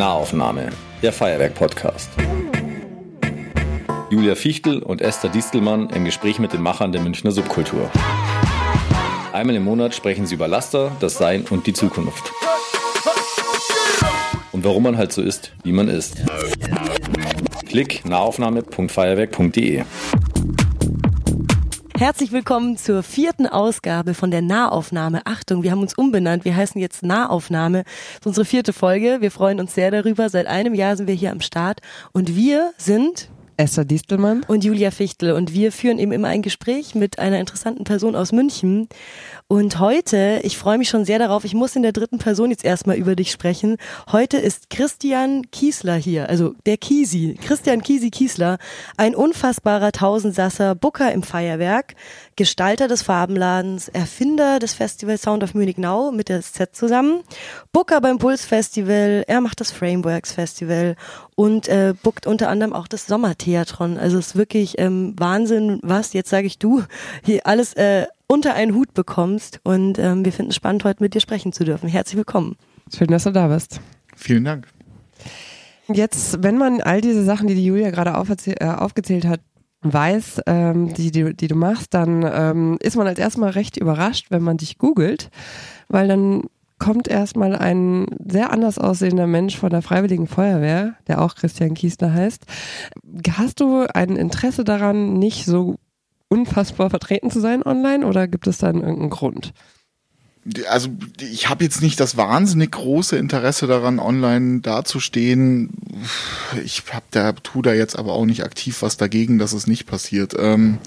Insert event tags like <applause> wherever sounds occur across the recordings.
Nahaufnahme, der Feuerwerk-Podcast. Julia Fichtel und Esther Distelmann im Gespräch mit den Machern der Münchner Subkultur. Einmal im Monat sprechen sie über Laster, das Sein und die Zukunft. Und warum man halt so ist, wie man ist. Klick nahaufnahme.feuerwerk.de Herzlich willkommen zur vierten Ausgabe von der Nahaufnahme. Achtung, wir haben uns umbenannt. Wir heißen jetzt Nahaufnahme. Das ist unsere vierte Folge. Wir freuen uns sehr darüber. Seit einem Jahr sind wir hier am Start und wir sind Esther Distelmann und Julia Fichtel und wir führen eben immer ein Gespräch mit einer interessanten Person aus München. Und heute, ich freue mich schon sehr darauf, ich muss in der dritten Person jetzt erstmal über dich sprechen. Heute ist Christian Kiesler hier, also der Kisi, Christian Kisi Kiesler, ein unfassbarer Tausendsasser, Booker im Feuerwerk, Gestalter des Farbenladens, Erfinder des Festival Sound of Munich Now mit der SZ zusammen, Booker beim Puls Festival, er macht das Frameworks Festival und äh, bookt unter anderem auch das Sommertheatron. Also es ist wirklich ähm, Wahnsinn, was, jetzt sage ich du, hier alles äh, unter einen Hut bekommst. Und ähm, wir finden es spannend, heute mit dir sprechen zu dürfen. Herzlich willkommen. Schön, dass du da bist. Vielen Dank. Jetzt, wenn man all diese Sachen, die die Julia gerade äh, aufgezählt hat, weiß, ähm, die, die, die du machst, dann ähm, ist man als erstmal recht überrascht, wenn man dich googelt, weil dann kommt erstmal ein sehr anders aussehender Mensch von der Freiwilligen Feuerwehr, der auch Christian Kiesler heißt. Hast du ein Interesse daran, nicht so unfassbar vertreten zu sein online oder gibt es dann irgendeinen Grund? Also ich habe jetzt nicht das wahnsinnig große Interesse daran, online dazustehen. Ich hab da, tu da jetzt aber auch nicht aktiv was dagegen, dass es nicht passiert. Ähm,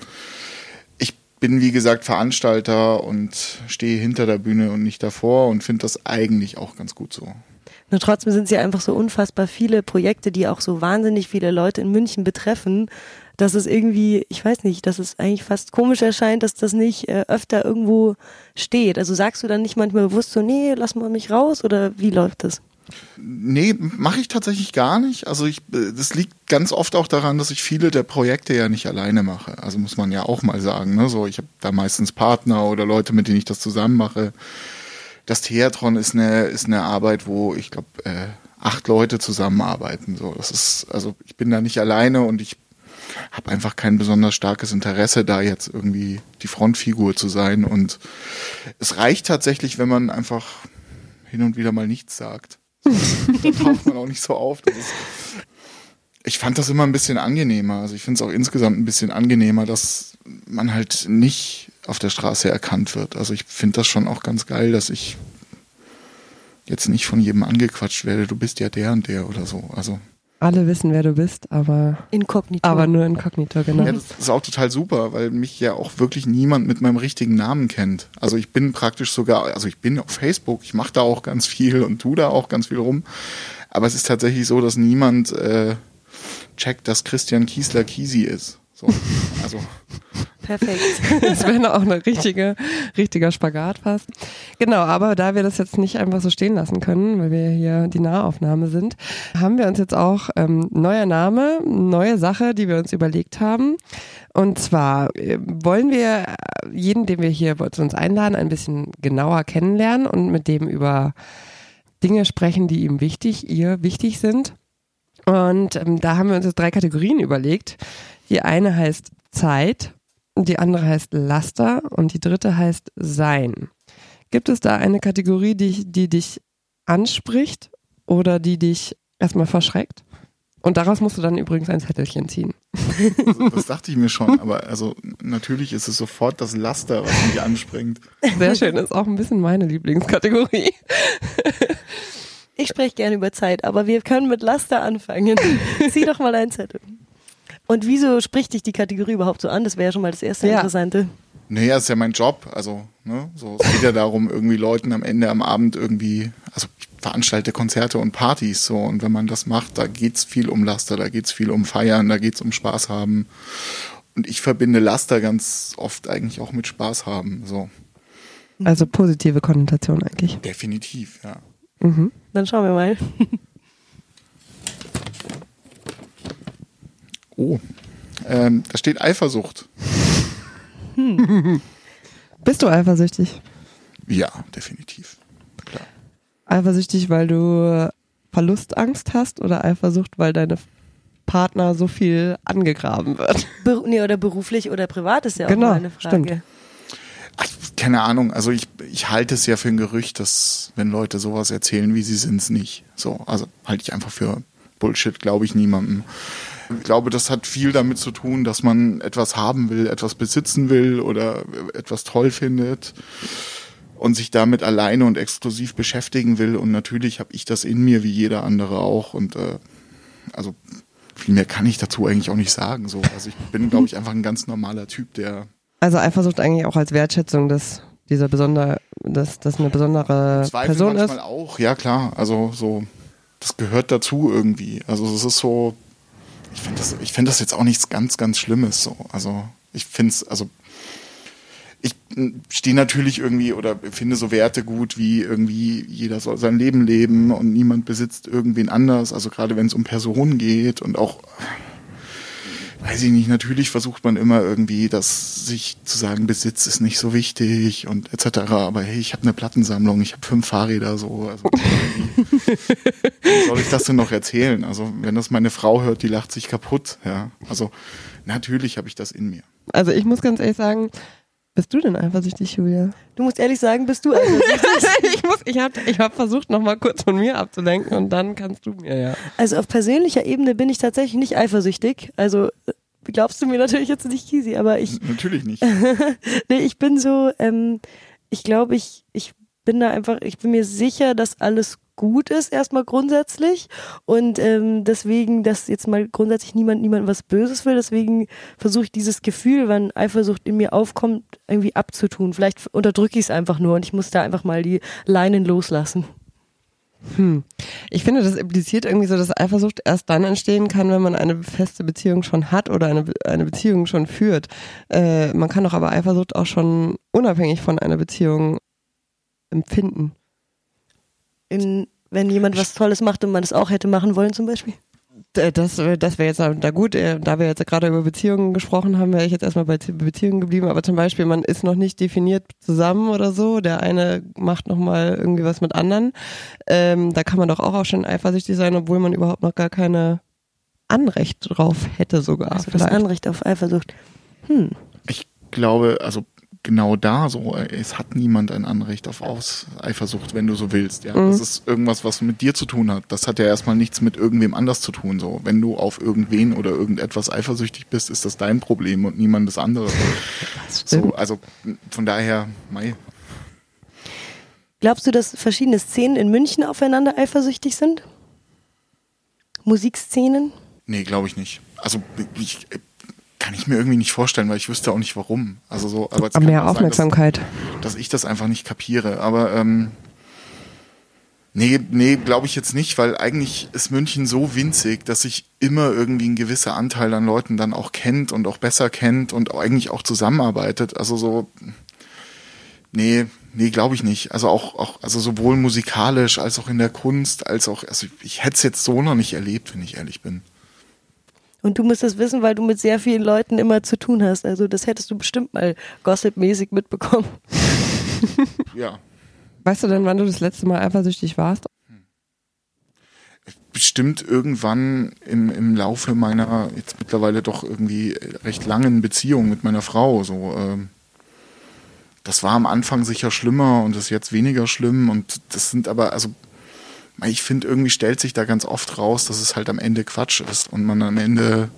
ich bin wie gesagt Veranstalter und stehe hinter der Bühne und nicht davor und finde das eigentlich auch ganz gut so. Nur trotzdem sind es ja einfach so unfassbar viele Projekte, die auch so wahnsinnig viele Leute in München betreffen dass es irgendwie, ich weiß nicht, dass es eigentlich fast komisch erscheint, dass das nicht äh, öfter irgendwo steht. Also sagst du dann nicht manchmal bewusst so, nee, lass mal mich raus oder wie läuft das? Nee, mache ich tatsächlich gar nicht. Also ich, äh, das liegt ganz oft auch daran, dass ich viele der Projekte ja nicht alleine mache. Also muss man ja auch mal sagen. Ne? So, ich habe da meistens Partner oder Leute, mit denen ich das zusammen mache. Das Theatron ist eine, ist eine Arbeit, wo ich glaube, äh, acht Leute zusammenarbeiten. So, das ist, also ich bin da nicht alleine und ich habe einfach kein besonders starkes Interesse, da jetzt irgendwie die Frontfigur zu sein. Und es reicht tatsächlich, wenn man einfach hin und wieder mal nichts sagt. <laughs> Dann taucht man auch nicht so auf. Ist, ich fand das immer ein bisschen angenehmer. Also ich finde es auch insgesamt ein bisschen angenehmer, dass man halt nicht auf der Straße erkannt wird. Also ich finde das schon auch ganz geil, dass ich jetzt nicht von jedem angequatscht werde, du bist ja der und der oder so. Also alle wissen, wer du bist, aber inkognito. Aber nur inkognito, genau. Ja, das ist auch total super, weil mich ja auch wirklich niemand mit meinem richtigen Namen kennt. Also ich bin praktisch sogar, also ich bin auf Facebook, ich mache da auch ganz viel und tu da auch ganz viel rum. Aber es ist tatsächlich so, dass niemand äh, checkt, dass Christian Kiesler Kisi ist. So, also Perfekt. <laughs> Das wäre auch ein richtige, richtiger Spagat fast. Genau, aber da wir das jetzt nicht einfach so stehen lassen können, weil wir hier die Nahaufnahme sind, haben wir uns jetzt auch ähm, neuer Name, neue Sache, die wir uns überlegt haben. Und zwar äh, wollen wir jeden, den wir hier zu uns einladen, ein bisschen genauer kennenlernen und mit dem über Dinge sprechen, die ihm wichtig, ihr wichtig sind. Und ähm, da haben wir uns jetzt drei Kategorien überlegt. Die eine heißt Zeit, die andere heißt Laster und die dritte heißt Sein. Gibt es da eine Kategorie, die, die dich anspricht oder die dich erstmal verschreckt? Und daraus musst du dann übrigens ein Zettelchen ziehen. Das dachte ich mir schon, aber also natürlich ist es sofort das Laster, was mich anspringt. Sehr schön, ist auch ein bisschen meine Lieblingskategorie. Ich spreche gerne über Zeit, aber wir können mit Laster anfangen. Zieh doch mal einen Zettel. Und wieso spricht dich die Kategorie überhaupt so an? Das wäre ja schon mal das erste ja. Interessante. Naja, ist ja mein Job. Also, ne, so, es geht ja darum, irgendwie Leuten am Ende am Abend irgendwie, also ich veranstalte Konzerte und Partys so. Und wenn man das macht, da geht's viel um Laster, da geht's viel um Feiern, da geht's um Spaß haben. Und ich verbinde Laster ganz oft eigentlich auch mit Spaß haben. So. Also positive Konnotation eigentlich. Definitiv, ja. Mhm. Dann schauen wir mal. <laughs> Oh, ähm, da steht Eifersucht. Hm. Bist du eifersüchtig? Ja, definitiv. Klar. Eifersüchtig, weil du Verlustangst hast oder Eifersucht, weil deine Partner so viel angegraben wird? Ber nee, oder beruflich oder privat ist ja auch Genau, mal eine Frage. stimmt. Ach, keine Ahnung, also ich, ich halte es ja für ein Gerücht, dass wenn Leute sowas erzählen, wie sie sind es nicht. So, also halte ich einfach für Bullshit, glaube ich niemandem. Ich glaube, das hat viel damit zu tun, dass man etwas haben will, etwas besitzen will oder etwas toll findet und sich damit alleine und exklusiv beschäftigen will. Und natürlich habe ich das in mir, wie jeder andere auch. Und äh, also viel mehr kann ich dazu eigentlich auch nicht sagen. So, also ich bin, glaube ich, einfach ein ganz normaler Typ, der Also Eifersucht eigentlich auch als Wertschätzung des dieser besonder, dass das eine besondere Zweifel Person ist. manchmal auch, ja klar. Also so, das gehört dazu irgendwie. Also es ist so, ich finde das, ich finde das jetzt auch nichts ganz, ganz Schlimmes. So, also ich finde es, also ich stehe natürlich irgendwie oder finde so Werte gut wie irgendwie jeder soll sein Leben leben und niemand besitzt irgendwen anders. Also gerade wenn es um Personen geht und auch weiß ich nicht, natürlich versucht man immer irgendwie, dass sich zu sagen, Besitz ist nicht so wichtig und etc. Aber hey, ich habe eine Plattensammlung, ich habe fünf Fahrräder so. Also, <laughs> wie soll ich das denn noch erzählen? Also wenn das meine Frau hört, die lacht sich kaputt. Ja, also natürlich habe ich das in mir. Also ich muss ganz ehrlich sagen, bist du denn eifersüchtig, Julia? Du musst ehrlich sagen, bist du eifersüchtig? <laughs> ich muss, ich habe ich hab versucht, noch mal kurz von mir abzulenken und dann kannst du mir ja. Also auf persönlicher Ebene bin ich tatsächlich nicht eifersüchtig. Also äh, glaubst du mir natürlich jetzt nicht, Kisi, aber ich, Natürlich nicht. <laughs> nee, ich bin so, ähm, ich glaube, ich, ich bin da einfach, ich bin mir sicher, dass alles gut ist, erstmal grundsätzlich. Und ähm, deswegen, dass jetzt mal grundsätzlich niemand niemand was Böses will, deswegen versuche ich dieses Gefühl, wann Eifersucht in mir aufkommt, irgendwie abzutun. Vielleicht unterdrücke ich es einfach nur und ich muss da einfach mal die Leinen loslassen. Hm. Ich finde, das impliziert irgendwie so, dass Eifersucht erst dann entstehen kann, wenn man eine feste Beziehung schon hat oder eine, eine Beziehung schon führt. Äh, man kann doch aber Eifersucht auch schon unabhängig von einer Beziehung empfinden. In, wenn jemand was Tolles macht und man das auch hätte machen wollen zum Beispiel. D- Das, äh, das wäre jetzt da gut, äh, da wir jetzt gerade über Beziehungen gesprochen haben, wäre ich jetzt erstmal bei Beziehungen geblieben. Aber zum Beispiel, man ist noch nicht definiert zusammen oder so. Der eine macht nochmal irgendwie was mit anderen. Ähm, da kann man doch auch, auch schon eifersüchtig sein, obwohl man überhaupt noch gar keine Anrecht drauf hätte sogar. Also das vielleicht. Anrecht auf Eifersucht. Hm. Ich glaube, also genau da so, äh, es hat niemand ein Anrecht auf Aus Eifersucht, wenn du so willst. Ja, Mhm. das ist irgendwas, was mit dir zu tun hat. Das hat ja erstmal nichts mit irgendwem anders zu tun. So, wenn du auf irgendwen oder irgendetwas eifersüchtig bist, ist das dein Problem und niemandes anderes. <laughs> so, also von daher, mei, Glaubst du, dass verschiedene Szenen in München aufeinander eifersüchtig sind? Musikszenen? nee, glaube ich nicht. Also ich äh, kann ich mir irgendwie nicht vorstellen, weil ich wüsste auch nicht warum. Also so, aber kann mehr auch sein, dass- Aufmerksamkeit. dass ich das einfach nicht kapiere. Aber ähm, nee, nee, glaube ich jetzt nicht, weil eigentlich ist München so winzig, dass sich immer irgendwie ein gewisser Anteil an Leuten dann auch kennt und auch besser kennt und eigentlich auch zusammenarbeitet. Also so, nee, nee, glaube ich nicht. Also auch, auch, also sowohl musikalisch als auch in der Kunst, als auch, also ich hätte es jetzt so noch nicht erlebt, wenn ich ehrlich bin. Und du musst das wissen, weil du mit sehr vielen Leuten immer zu tun hast. Also das hättest du bestimmt mal gossipmäßig mitbekommen. <laughs> Ja, Weißt du denn, wann du das letzte Mal eifersüchtig warst? bestimmt irgendwann im, im Laufe meiner jetzt mittlerweile doch irgendwie recht langen Beziehung mit meiner Frau. So, ähm, das war am Anfang sicher schlimmer und ist jetzt weniger schlimm. Und das sind aber, also ich finde, irgendwie stellt sich da ganz oft raus, dass es halt am Ende Quatsch ist und man am Ende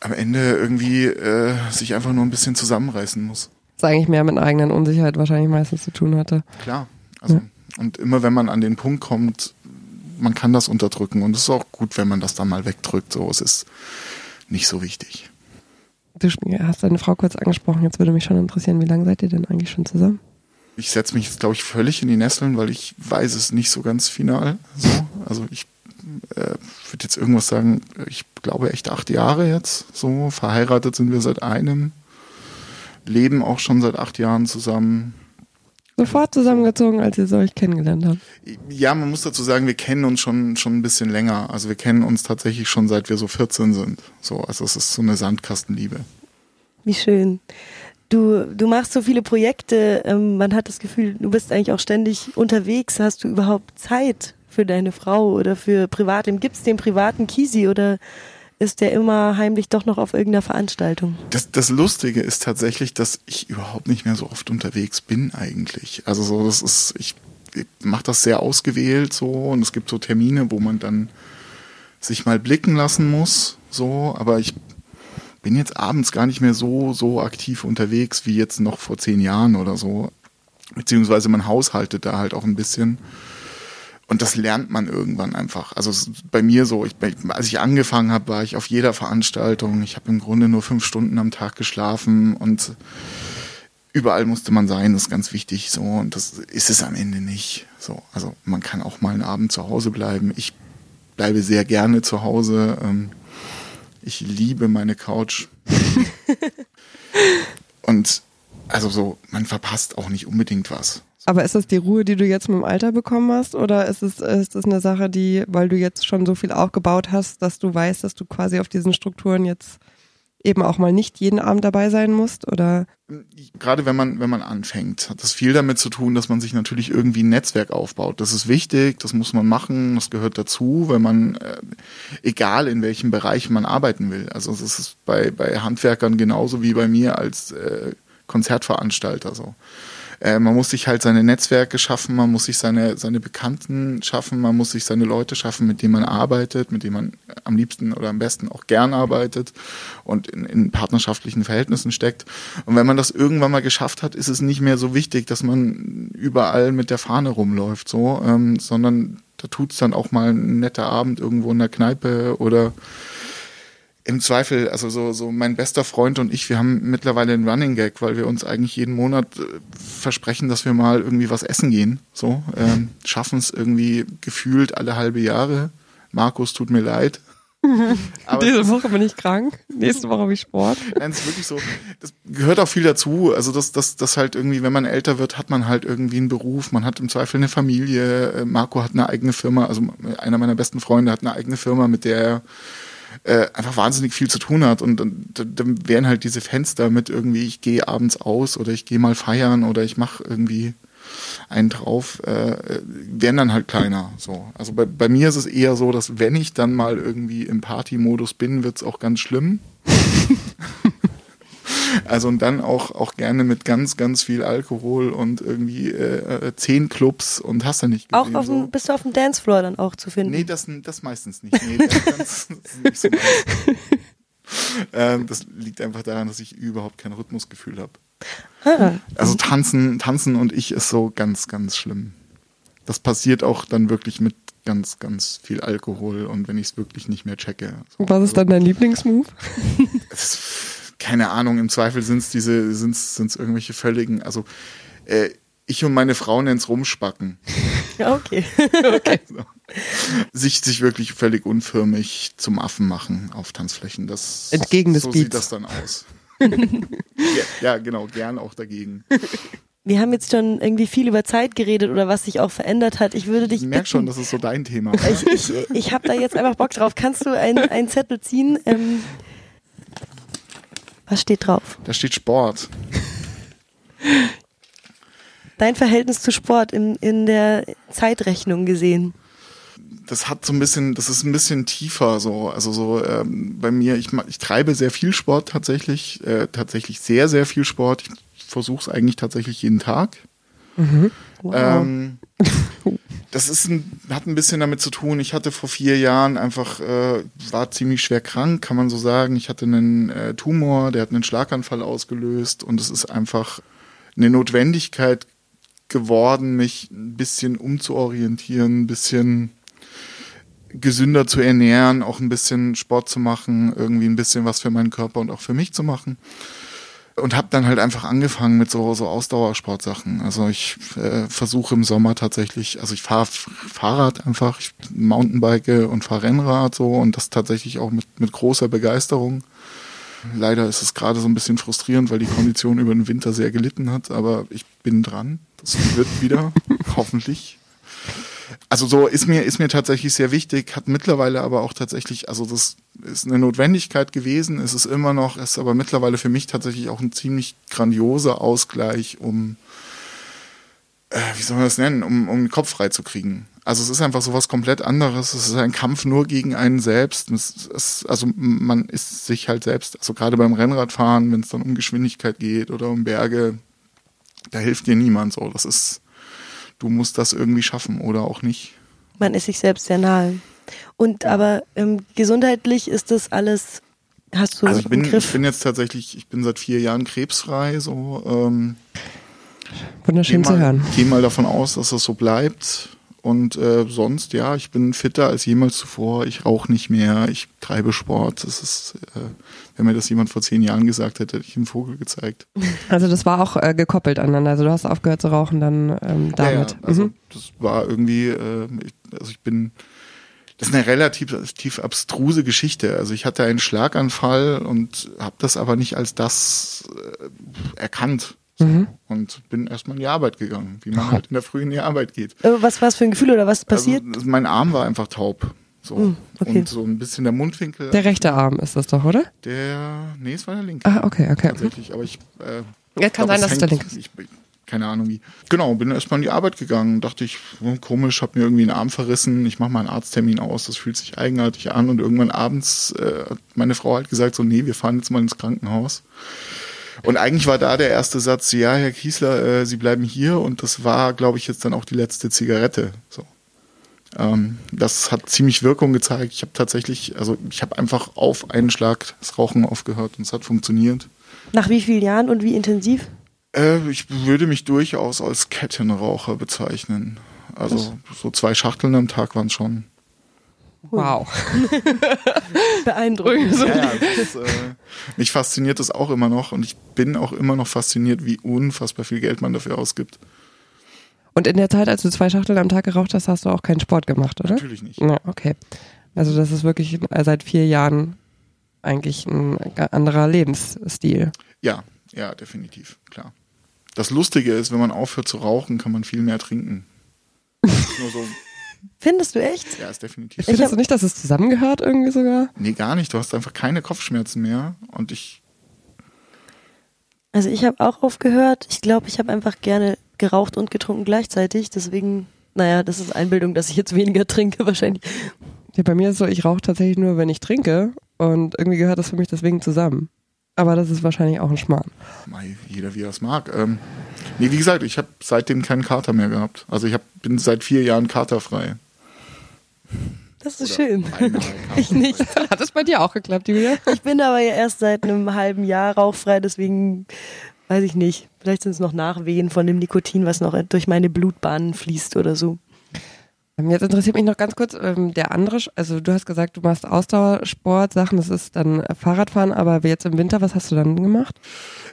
am Ende irgendwie äh, sich einfach nur ein bisschen zusammenreißen muss. Das eigentlich mehr mit einer eigenen Unsicherheit wahrscheinlich meistens zu tun hatte. Klar. Also, Ja. Und immer wenn man an den Punkt kommt, man kann das unterdrücken. Und es ist auch gut, wenn man das dann mal wegdrückt. So, es ist nicht so wichtig. Du hast deine Frau kurz angesprochen, jetzt würde mich schon interessieren, wie lange seid ihr denn eigentlich schon zusammen? Ich setze mich jetzt, glaube ich, völlig in die Nesseln, weil ich weiß es nicht so ganz final. So. Also ich äh, würde jetzt irgendwas sagen, ich glaube echt acht Jahre jetzt. So, verheiratet sind wir seit einem, leben auch schon seit acht Jahren zusammen. Sofort zusammengezogen, als ihr so euch kennengelernt habt. Ja, man muss dazu sagen, wir kennen uns schon, schon ein bisschen länger. Also wir kennen uns tatsächlich schon seit wir so 14 sind. So, also es ist so eine Sandkastenliebe. Wie schön. Du, du machst so viele Projekte, ähm, man hat das Gefühl, du bist eigentlich auch ständig unterwegs. Hast du überhaupt Zeit für deine Frau oder für Privatleben? Gibt es den privaten Kisi oder ist der immer heimlich doch noch auf irgendeiner Veranstaltung? Das, das Lustige ist tatsächlich, dass ich überhaupt nicht mehr so oft unterwegs bin eigentlich. Also so, das ist, ich, ich mache das sehr ausgewählt so und es gibt so Termine, wo man dann sich mal blicken lassen muss, so, aber ich bin jetzt abends gar nicht mehr so, so aktiv unterwegs wie jetzt noch vor zehn Jahren oder so. Beziehungsweise man haushaltet da halt auch ein bisschen. Und das lernt man irgendwann einfach. Also bei mir so, ich, als ich angefangen habe, war ich auf jeder Veranstaltung. Ich habe im Grunde nur fünf Stunden am Tag geschlafen und überall musste man sein, das ist ganz wichtig so. Und das ist es am Ende nicht. So, also man kann auch mal einen Abend zu Hause bleiben. Ich bleibe sehr gerne zu Hause. Ähm, ich liebe meine Couch. <laughs> und also so, man verpasst auch nicht unbedingt was. Aber ist das die Ruhe, die du jetzt mit dem Alter bekommen hast? Oder ist es, ist es eine Sache, die, weil du jetzt schon so viel aufgebaut hast, dass du weißt, dass du quasi auf diesen Strukturen jetzt eben auch mal nicht jeden Abend dabei sein musst? Oder? Gerade wenn man, wenn man anfängt, hat das viel damit zu tun, dass man sich natürlich irgendwie ein Netzwerk aufbaut. Das ist wichtig, das muss man machen, das gehört dazu, weil man, äh, egal in welchem Bereich man arbeiten will. Also es ist bei, bei Handwerkern genauso wie bei mir als äh, Konzertveranstalter so. Äh, man muss sich halt seine Netzwerke schaffen, man muss sich seine, seine Bekannten schaffen, man muss sich seine Leute schaffen, mit denen man arbeitet, mit denen man am liebsten oder am besten auch gern arbeitet und in, in partnerschaftlichen Verhältnissen steckt. Und wenn man das irgendwann mal geschafft hat, ist es nicht mehr so wichtig, dass man überall mit der Fahne rumläuft, so, ähm, sondern da tut es dann auch mal ein netter Abend irgendwo in der Kneipe oder im Zweifel, also so, so mein bester Freund und ich, wir haben mittlerweile einen Running Gag, weil wir uns eigentlich jeden Monat äh, versprechen, dass wir mal irgendwie was essen gehen. So, ähm, schaffen es irgendwie gefühlt alle halbe Jahre. Markus, tut mir leid. <laughs> Aber Diese Woche bin ich krank, nächste Woche habe ich Sport. <laughs> Nein, es ist wirklich so. Das gehört auch viel dazu. Also das, das, das halt irgendwie, wenn man älter wird, hat man halt irgendwie einen Beruf. Man hat im Zweifel eine Familie. Äh, Marco hat eine eigene Firma. Also einer meiner besten Freunde hat eine eigene Firma, mit der er äh, einfach wahnsinnig viel zu tun hat. Und dann, dann wären halt diese Fenster mit irgendwie, ich gehe abends aus oder ich gehe mal feiern oder ich mache irgendwie einen drauf, äh, wären dann halt kleiner. So. Also bei, bei mir ist es eher so, dass wenn ich dann mal irgendwie im Party-Modus bin, wird es auch ganz schlimm. <laughs> Also und dann auch, auch gerne mit ganz, ganz viel Alkohol und irgendwie äh, äh zehn Clubs und hast du nicht gesehen. Auch auf dem, so. bist du auf dem Dancefloor dann auch zu finden? Nee, das, das meistens nicht. Nee, das, das, das nicht so ähm, das liegt einfach daran, dass ich überhaupt kein Rhythmusgefühl habe. Ah. Also tanzen, tanzen und ich ist so ganz, ganz schlimm. Das passiert auch dann wirklich mit ganz, ganz viel Alkohol und wenn ich es wirklich nicht mehr checke. So. Was ist dann dein Lieblingsmove? Keine Ahnung, im Zweifel sind es diese, sind es irgendwelche völligen, also äh, ich und meine Frau nennen es Rumspacken. Ja, <laughs> okay. <laughs> okay. So. Sich, sich wirklich völlig unförmig zum Affen machen auf Tanzflächen. Das, Entgegen des so Beats. sieht das dann aus. <laughs> ja, ja, genau, gern auch dagegen. Wir haben jetzt schon irgendwie viel über Zeit geredet oder was sich auch verändert hat. Ich würde dich. Ich merke schon, das ist so dein Thema. Ich, ich, ich habe da jetzt einfach Bock drauf. Kannst du einen Zettel ziehen? Ähm, was steht drauf? Da steht Sport. Dein Verhältnis zu Sport in, in der Zeitrechnung gesehen? Das hat so ein bisschen, das ist ein bisschen tiefer so. Also so ähm, bei mir, ich, ich treibe sehr viel Sport tatsächlich, äh, tatsächlich sehr, sehr viel Sport. Ich versuche es eigentlich tatsächlich jeden Tag. Mhm. Wow. Ähm, das ist ein, hat ein bisschen damit zu tun. Ich hatte vor vier Jahren einfach, äh, war ziemlich schwer krank, kann man so sagen. Ich hatte einen äh, Tumor, der hat einen Schlaganfall ausgelöst und es ist einfach eine Notwendigkeit geworden, mich ein bisschen umzuorientieren, ein bisschen gesünder zu ernähren, auch ein bisschen Sport zu machen, irgendwie ein bisschen was für meinen Körper und auch für mich zu machen und habe dann halt einfach angefangen mit so so Ausdauersportsachen. Also ich äh, versuche im Sommer tatsächlich, also ich fahre Fahrrad einfach, ich Mountainbike und fahre Rennrad so und das tatsächlich auch mit mit großer Begeisterung. Leider ist es gerade so ein bisschen frustrierend, weil die Kondition über den Winter sehr gelitten hat, aber ich bin dran. Das wird wieder, <laughs> hoffentlich. Also so ist mir, ist mir tatsächlich sehr wichtig, hat mittlerweile aber auch tatsächlich, also das ist eine Notwendigkeit gewesen, ist es immer noch, ist aber mittlerweile für mich tatsächlich auch ein ziemlich grandioser Ausgleich, um äh, wie soll man das nennen, um, um den Kopf frei zu kriegen. Also es ist einfach so was komplett anderes. Es ist ein Kampf nur gegen einen selbst. Es, es, also man ist sich halt selbst, also gerade beim Rennradfahren, wenn es dann um Geschwindigkeit geht oder um Berge, da hilft dir niemand so. Das ist, du musst das irgendwie schaffen oder auch nicht. Man ist sich selbst sehr nahe. Und aber ähm, gesundheitlich ist das alles, hast du Also ich bin, im Griff? ich bin jetzt tatsächlich, ich bin seit vier Jahren krebsfrei, so ähm, Wunderschön zu mal, hören. Geh mal davon aus, dass das so bleibt. Und äh, sonst, ja, ich bin fitter als jemals zuvor. Ich rauche nicht mehr. Ich treibe Sport. Das ist, äh, wenn mir das jemand vor zehn Jahren gesagt hätte, hätte ich einen Vogel gezeigt. Also das war auch äh, gekoppelt aneinander. Also du hast aufgehört zu rauchen dann ähm, damit. Ja, ja, also mhm. das war irgendwie, äh, ich, also ich bin, das ist eine relativ tief abstruse Geschichte. Also ich hatte einen Schlaganfall und habe das aber nicht als das äh, erkannt. So. Mhm. Und bin erstmal in die Arbeit gegangen, wie man halt in der Früh in die Arbeit geht. Äh, was war es für ein Gefühl oder was ist passiert? Also, mein Arm war einfach taub. So. Mm, okay. Und so ein bisschen der Mundwinkel. Der rechte Arm ist das doch, oder? Der, nee, es war der linke. Ah, okay, okay. Tatsächlich, aber ich. Äh, Ja, kann glaub, sein, dass es der linke ist. Ich, keine Ahnung wie. Genau, bin erstmal in die Arbeit gegangen. Dachte ich, hm, komisch, hab mir irgendwie einen Arm verrissen. Ich mache mal einen Arzttermin aus. Das fühlt sich eigenartig an. Und irgendwann abends äh, hat meine Frau halt gesagt, so, nee, wir fahren jetzt mal ins Krankenhaus. Und eigentlich war da der erste Satz, ja, Herr Kiesler, äh, Sie bleiben hier. Und das war, glaube ich, jetzt dann auch die letzte Zigarette. So. Ähm, das hat ziemlich Wirkung gezeigt. Ich habe tatsächlich, also ich habe einfach auf einen Schlag das Rauchen aufgehört und es hat funktioniert. Nach wie vielen Jahren und wie intensiv? Äh, ich würde mich durchaus als Kettenraucher bezeichnen. Also so zwei Schachteln am Tag waren es schon. Wow. <laughs> Beeindruckend. Ja, ja, das, äh, mich fasziniert das auch immer noch und ich bin auch immer noch fasziniert, wie unfassbar viel Geld man dafür ausgibt. Und in der Zeit, als du zwei Schachteln am Tag geraucht hast, hast du auch keinen Sport gemacht, oder? Natürlich nicht. Ja, okay. Also das ist wirklich äh, seit vier Jahren eigentlich ein anderer Lebensstil. Ja, ja, definitiv, klar. Das Lustige ist, wenn man aufhört zu rauchen, kann man viel mehr trinken. Nur so, <laughs> Findest du echt? ja, ist definitiv. Findest hab- du nicht, dass es zusammengehört irgendwie sogar? Nee, gar nicht. Du hast einfach keine Kopfschmerzen mehr. Und ich, Also ich habe auch aufgehört. Ich glaube, ich habe einfach gerne geraucht und getrunken gleichzeitig. Deswegen, naja, das ist Einbildung, dass ich jetzt weniger <laughs> trinke wahrscheinlich. Ja, bei mir ist so, ich rauche tatsächlich nur, wenn ich trinke und irgendwie gehört das für mich deswegen zusammen. Aber das ist wahrscheinlich auch ein Schmarrn. mei, jeder wie er es mag. Ähm, nee, wie gesagt, ich habe seitdem keinen Kater mehr gehabt. Also ich hab, bin seit vier Jahren katerfrei. Das ist Oder schön. <laughs> Ich nicht. Hat das bei dir auch geklappt, Julia? Ich bin aber ja erst seit einem halben Jahr rauchfrei, deswegen weiß ich nicht. Vielleicht sind es noch Nachwehen von dem Nikotin, was noch durch meine Blutbahnen fließt oder so. Ähm, Jetzt interessiert mich noch ganz kurz ähm, der andere, also du hast gesagt, du machst Ausdauersport, Sachen, das ist dann äh, Fahrradfahren, aber jetzt im Winter, was hast du dann gemacht?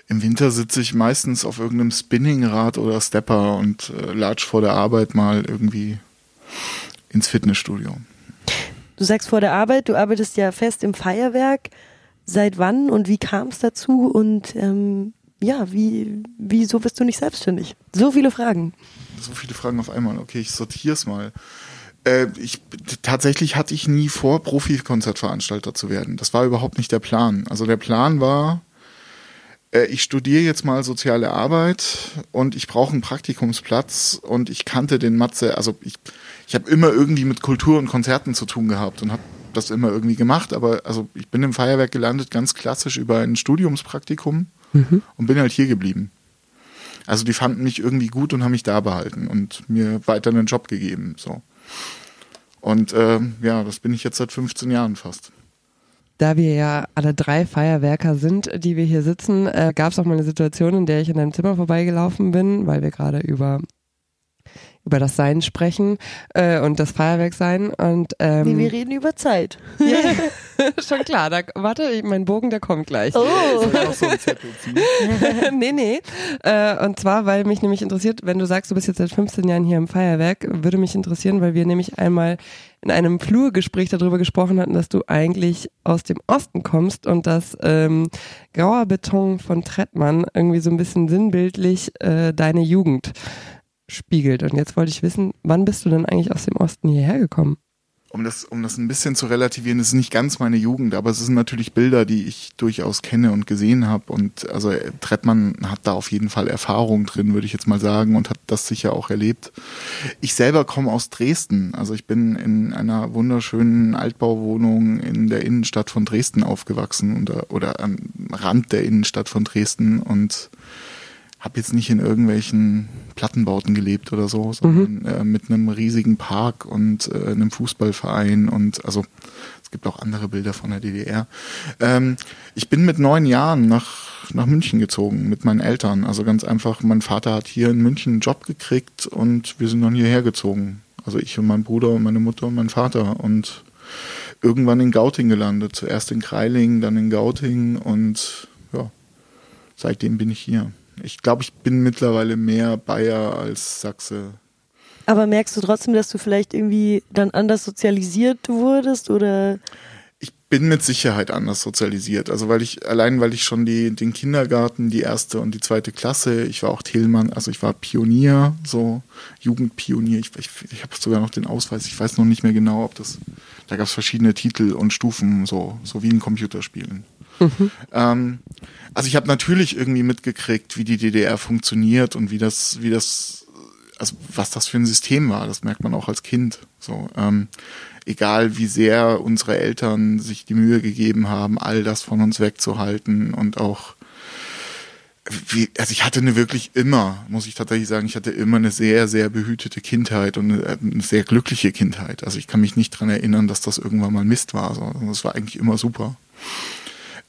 Im Winter sitze ich meistens auf irgendeinem Spinningrad oder Stepper und äh, latsch vor der Arbeit mal irgendwie ins Fitnessstudio. Du sagst vor der Arbeit, du arbeitest ja fest im Feuerwerk. Seit wann und wie kam es dazu? Und ähm, ja, wie, wieso bist du nicht selbstständig? So viele Fragen. So viele Fragen auf einmal. Okay, ich sortiere es mal. Äh, ich, tatsächlich hatte ich nie vor, Profi-Konzertveranstalter zu werden. Das war überhaupt nicht der Plan. Also der Plan war, äh, ich studiere jetzt mal soziale Arbeit und ich brauche einen Praktikumsplatz und ich kannte den Matze, also ich, ich habe immer irgendwie mit Kultur und Konzerten zu tun gehabt und habe das immer irgendwie gemacht, aber also ich bin im Feuerwerk gelandet, ganz klassisch über ein Studiumspraktikum und bin halt hier geblieben. Also die fanden mich irgendwie gut und haben mich da behalten und mir weiter einen Job gegeben. So. Und ähm, ja, das bin ich jetzt seit 15 Jahren fast. Da wir ja alle drei Feuerwerker sind, die wir hier sitzen, äh, gab es auch mal eine Situation, in der ich in deinem Zimmer vorbeigelaufen bin, weil wir gerade über über das Sein sprechen äh, und das Feuerwerk-Sein und ähm, Nee, wir reden über Zeit. <laughs> schon klar, da, warte, ich- mein Bogen, der kommt gleich. Oh. Noch so einen Zettel ziehen. <laughs> nee, nee. Äh, und zwar, weil mich nämlich interessiert, wenn du sagst, du bist jetzt seit 15 Jahren hier im Feuerwerk, würde mich interessieren, weil wir nämlich einmal in einem Flurgespräch darüber gesprochen hatten, dass du eigentlich aus dem Osten kommst und dass ähm, grauer Beton von Trettmann irgendwie so ein bisschen sinnbildlich äh, deine Jugend spiegelt. Und jetzt wollte ich wissen, wann bist du denn eigentlich aus dem Osten hierher gekommen? um das, um das ein bisschen zu relativieren, ist nicht ganz meine Jugend, aber es sind natürlich Bilder, die ich durchaus kenne und gesehen habe. Und also Trettmann hat da auf jeden Fall Erfahrung drin, würde ich jetzt mal sagen, und hat das sicher auch erlebt. Ich selber komme aus Dresden. Also ich bin in einer wunderschönen Altbauwohnung in der Innenstadt von Dresden aufgewachsen oder, oder am Rand der Innenstadt von Dresden und habe jetzt nicht in irgendwelchen Plattenbauten gelebt oder so, sondern mhm. äh, mit einem riesigen Park und äh, einem Fußballverein und also es gibt auch andere Bilder von der DDR. Ähm, ich bin mit neun Jahren nach, nach München gezogen mit meinen Eltern. Also ganz einfach, mein Vater hat hier in München einen Job gekriegt und wir sind dann hierher gezogen. Also ich und mein Bruder und meine Mutter und mein Vater und irgendwann in Gauting gelandet. Zuerst in Kreiling, dann in Gauting und ja, seitdem bin ich hier. Ich glaube, ich bin mittlerweile mehr Bayer als Sachse. Aber merkst du trotzdem, dass du vielleicht irgendwie dann anders sozialisiert wurdest oder? Ich bin mit Sicherheit anders sozialisiert. Also weil ich, allein weil ich schon die, den Kindergarten, die erste und die zweite Klasse, ich war auch Thelmann, also ich war Pionier, so Jugendpionier. Ich, ich, ich habe sogar noch den Ausweis, ich weiß noch nicht mehr genau, ob das, da gab es verschiedene Titel und Stufen, so, so wie in Computerspielen. Mhm. Ähm, also ich habe natürlich irgendwie mitgekriegt, wie die DDR funktioniert und wie das, wie das, also was das für ein System war. Das merkt man auch als Kind. So, ähm, egal wie sehr unsere Eltern sich die Mühe gegeben haben, all das von uns wegzuhalten und auch wie, also ich hatte eine wirklich immer, muss ich tatsächlich sagen, ich hatte immer eine sehr, sehr behütete Kindheit und eine, eine sehr glückliche Kindheit. Also ich kann mich nicht dran erinnern, dass das irgendwann mal Mist war. So. Das war eigentlich immer super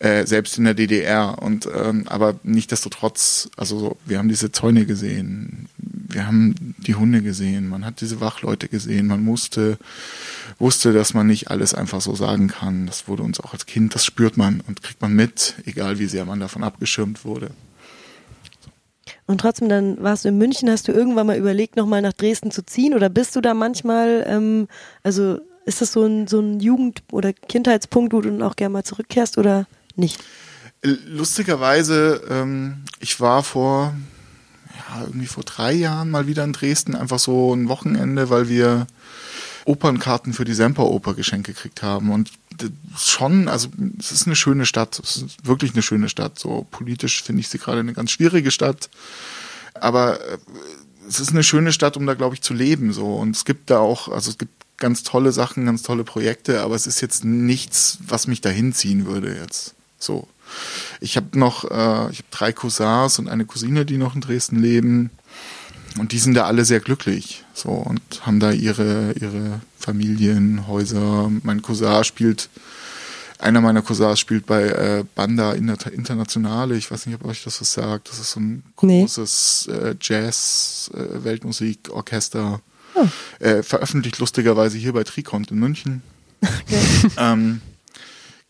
äh, selbst in der DDR. Und ähm, aber nichtdestotrotz, also so, wir haben diese Zäune gesehen, wir haben die Hunde gesehen, man hat diese Wachleute gesehen, man musste, wusste, dass man nicht alles einfach so sagen kann. Das wurde uns auch als Kind, das spürt man und kriegt man mit, egal wie sehr man davon abgeschirmt wurde. Und trotzdem, dann warst du in München, hast du irgendwann mal überlegt, nochmal nach Dresden zu ziehen oder bist du da manchmal, ähm, also ist das so ein, so ein Jugend- oder Kindheitspunkt, wo du dann auch gerne mal zurückkehrst oder? Nicht? Lustigerweise, ähm, ich war vor, ja, irgendwie vor drei Jahren mal wieder in Dresden, einfach so ein Wochenende, weil wir Opernkarten für die Semperoper geschenkt gekriegt haben. Und schon, also es ist eine schöne Stadt, es ist wirklich eine schöne Stadt. So politisch finde ich sie gerade eine ganz schwierige Stadt. Aber äh, es ist eine schöne Stadt, um da, glaube ich, zu leben. So. Und es gibt da auch, also es gibt ganz tolle Sachen, ganz tolle Projekte, aber es ist jetzt nichts, was mich dahin ziehen würde jetzt. So. Ich habe noch, äh, ich habe drei Cousins und eine Cousine, die noch in Dresden leben. Und die sind da alle sehr glücklich. So und haben da ihre, ihre Familien, Häuser. Mein Cousin spielt, einer meiner Cousins spielt bei äh, Banda Internationale. Ich weiß nicht, ob euch das was sagt. Das ist so ein großes nee. äh, Jazz-Weltmusikorchester. Äh, oh. Äh, veröffentlicht lustigerweise hier bei Trikont in München. <laughs> Okay. ähm,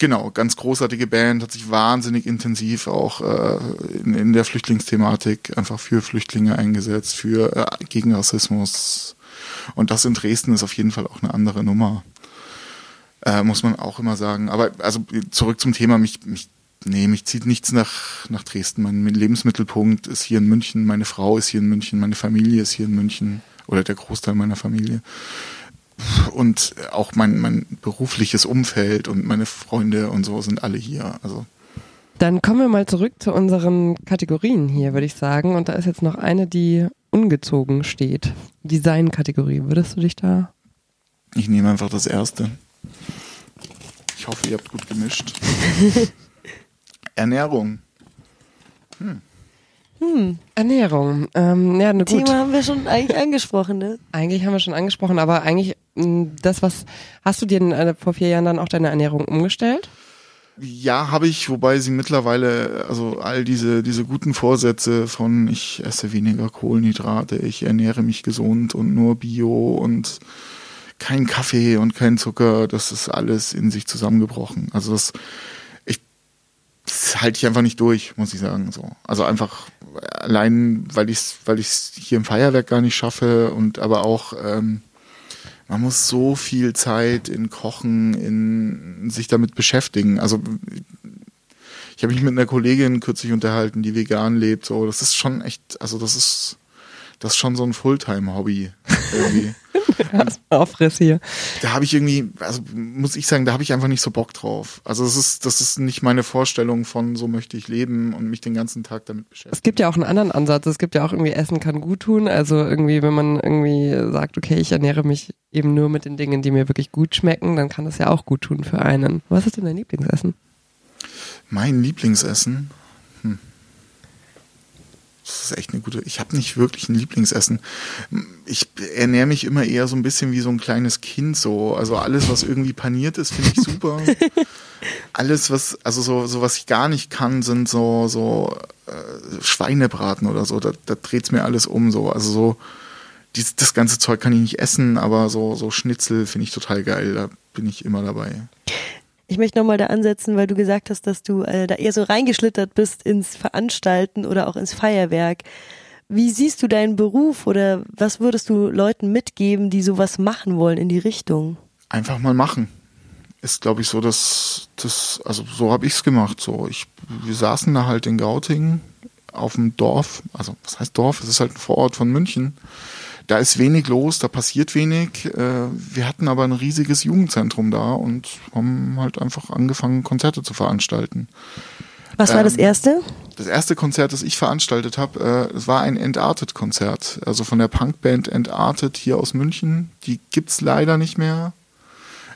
Genau, ganz großartige Band, hat sich wahnsinnig intensiv auch äh, in, in, der Flüchtlingsthematik einfach für Flüchtlinge eingesetzt, für äh, gegen Rassismus. Und das in Dresden ist auf jeden Fall auch eine andere Nummer. Äh, muss man auch immer sagen. Aber also zurück zum Thema, mich, mich nee, mich zieht nichts nach, nach Dresden. Mein Lebensmittelpunkt ist hier in München, meine Frau ist hier in München, meine Familie ist hier in München oder der Großteil meiner Familie und auch mein, mein berufliches Umfeld und meine Freunde und so sind alle hier. Also. Dann kommen wir mal zurück zu unseren Kategorien hier, würde ich sagen. Und da ist jetzt noch eine, die ungezogen steht. Design-Kategorie. Würdest du dich da? Ich nehme einfach das erste. Ich hoffe, ihr habt gut gemischt. <laughs> Ernährung. Hm. Hm, Ernährung. Ähm, ja, ne, Thema haben wir schon eigentlich angesprochen, ne? Eigentlich haben wir schon angesprochen, aber eigentlich das, was hast du dir äh, vor vier Jahren dann auch deine Ernährung umgestellt? Ja, habe ich, wobei sie mittlerweile, also all diese, diese guten Vorsätze von ich esse weniger Kohlenhydrate, ich ernähre mich gesund und nur Bio und kein Kaffee und kein Zucker, das ist alles in sich zusammengebrochen. Also das, ich, das halte ich einfach nicht durch, muss ich sagen. So. Also einfach allein, weil ich es weil ich's hier im Feuerwerk gar nicht schaffe und aber auch, ähm, man muss so viel Zeit in Kochen, in sich damit beschäftigen. Also ich habe mich mit einer Kollegin kürzlich unterhalten, die vegan lebt. So, das ist schon echt, also das ist, das ist schon so ein Fulltime-Hobby. Irgendwie. <laughs> Aufriss hier. Da habe ich irgendwie, also muss ich sagen, da habe ich einfach nicht so Bock drauf. Also das ist, das ist nicht meine Vorstellung von so möchte ich leben und mich den ganzen Tag damit beschäftigen. Es gibt ja auch einen anderen Ansatz. Es gibt ja auch irgendwie Essen kann gut tun. Also irgendwie, wenn man irgendwie sagt, okay, ich ernähre mich eben nur mit den Dingen, die mir wirklich gut schmecken, dann kann das ja auch gut tun für einen. Was ist denn dein Lieblingsessen? Mein Lieblingsessen? Das ist echt eine gute. Ich habe nicht wirklich ein Lieblingsessen. Ich ernähre mich immer eher so ein bisschen wie so ein kleines Kind so. Also alles, was irgendwie paniert ist, finde ich super. <laughs> alles, was, also so, so was ich gar nicht kann, sind so, so äh, Schweinebraten oder so. Da, da dreht's mir alles um so. Also so, dies, das ganze Zeug kann ich nicht essen, aber so, so Schnitzel finde ich total geil. Da bin ich immer dabei. Ich möchte nochmal da ansetzen, weil du gesagt hast, dass du äh, da eher so reingeschlittert bist ins Veranstalten oder auch ins Feuerwerk. Wie siehst du deinen Beruf oder was würdest du Leuten mitgeben, die sowas machen wollen in die Richtung? Einfach mal machen. Ist, glaube ich, so, dass das, also so habe ich es gemacht. So, ich, wir saßen da halt in Gautingen auf dem Dorf, also was heißt Dorf? Es ist halt ein Vorort von München da ist wenig los, da passiert wenig. Äh, wir hatten aber ein riesiges Jugendzentrum da und haben halt einfach angefangen, Konzerte zu veranstalten. Was war ähm, das erste? Das erste Konzert, das ich veranstaltet habe, äh, es war ein Entartet-Konzert. Also von der Punkband Entartet hier aus München. Die gibt's leider nicht mehr.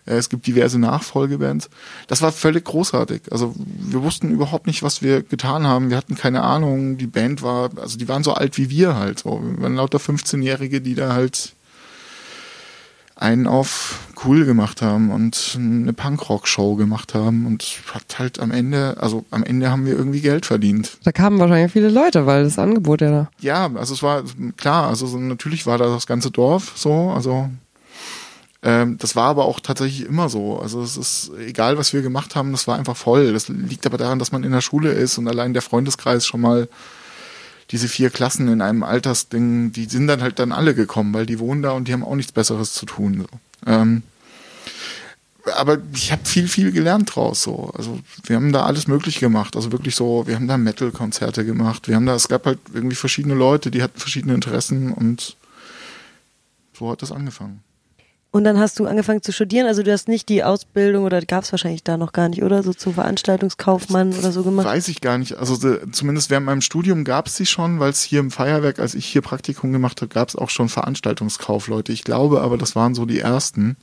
Äh, es gibt diverse Nachfolgebands. Das war völlig großartig. Also wir wussten überhaupt nicht, was wir getan haben. Wir hatten keine Ahnung. Die Band war, also die waren so alt wie wir halt. So. Wir waren lauter 15-Jährige, die da halt einen auf cool gemacht haben und eine Punkrock-Show gemacht haben und hat halt am Ende, also am Ende haben wir irgendwie Geld verdient. Da kamen wahrscheinlich viele Leute, weil das Angebot ja da. Ja, also es war klar, also natürlich war da das ganze Dorf so, also ähm, das war aber auch tatsächlich immer so. Also es ist egal, was wir gemacht haben, das war einfach voll. Das liegt aber daran, dass man in der Schule ist und allein der Freundeskreis schon mal diese vier Klassen in einem Altersding, die sind dann halt dann alle gekommen, weil die wohnen da und die haben auch nichts Besseres zu tun. So. Ähm, aber ich habe viel, viel gelernt draus. So. Also wir haben da alles Mögliche gemacht. Also wirklich so, wir haben da Metal-Konzerte gemacht. Wir haben da, es gab halt irgendwie verschiedene Leute, die hatten verschiedene Interessen und so hat das angefangen. Und dann hast du angefangen zu studieren, also du hast nicht die Ausbildung oder gab es wahrscheinlich da noch gar nicht, oder? So zum Veranstaltungskaufmann oder so gemacht? Weiß ich gar nicht. Also zumindest während meinem Studium gab es sie schon, weil es hier im Feuerwerk, als ich hier Praktikum gemacht habe, gab es auch schon Veranstaltungskaufleute. Ich glaube aber, das waren so die ersten.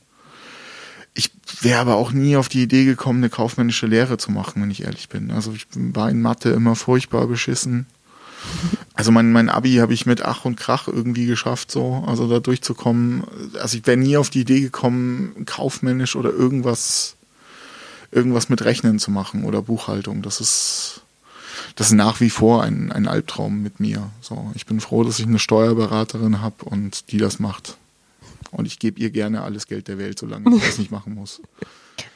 Ich wäre aber auch nie auf die Idee gekommen, eine kaufmännische Lehre zu machen, wenn ich ehrlich bin. Also ich war in Mathe immer furchtbar beschissen. Also mein, mein Abi habe ich mit Ach und Krach irgendwie geschafft, so, also da durchzukommen. Also ich wäre nie auf die Idee gekommen, kaufmännisch oder irgendwas, irgendwas mit Rechnen zu machen oder Buchhaltung. Das ist, das ist nach wie vor ein, ein Albtraum mit mir. So, ich bin froh, dass ich eine Steuerberaterin habe und die das macht. Und ich gebe ihr gerne alles Geld der Welt, solange ich das nicht machen muss.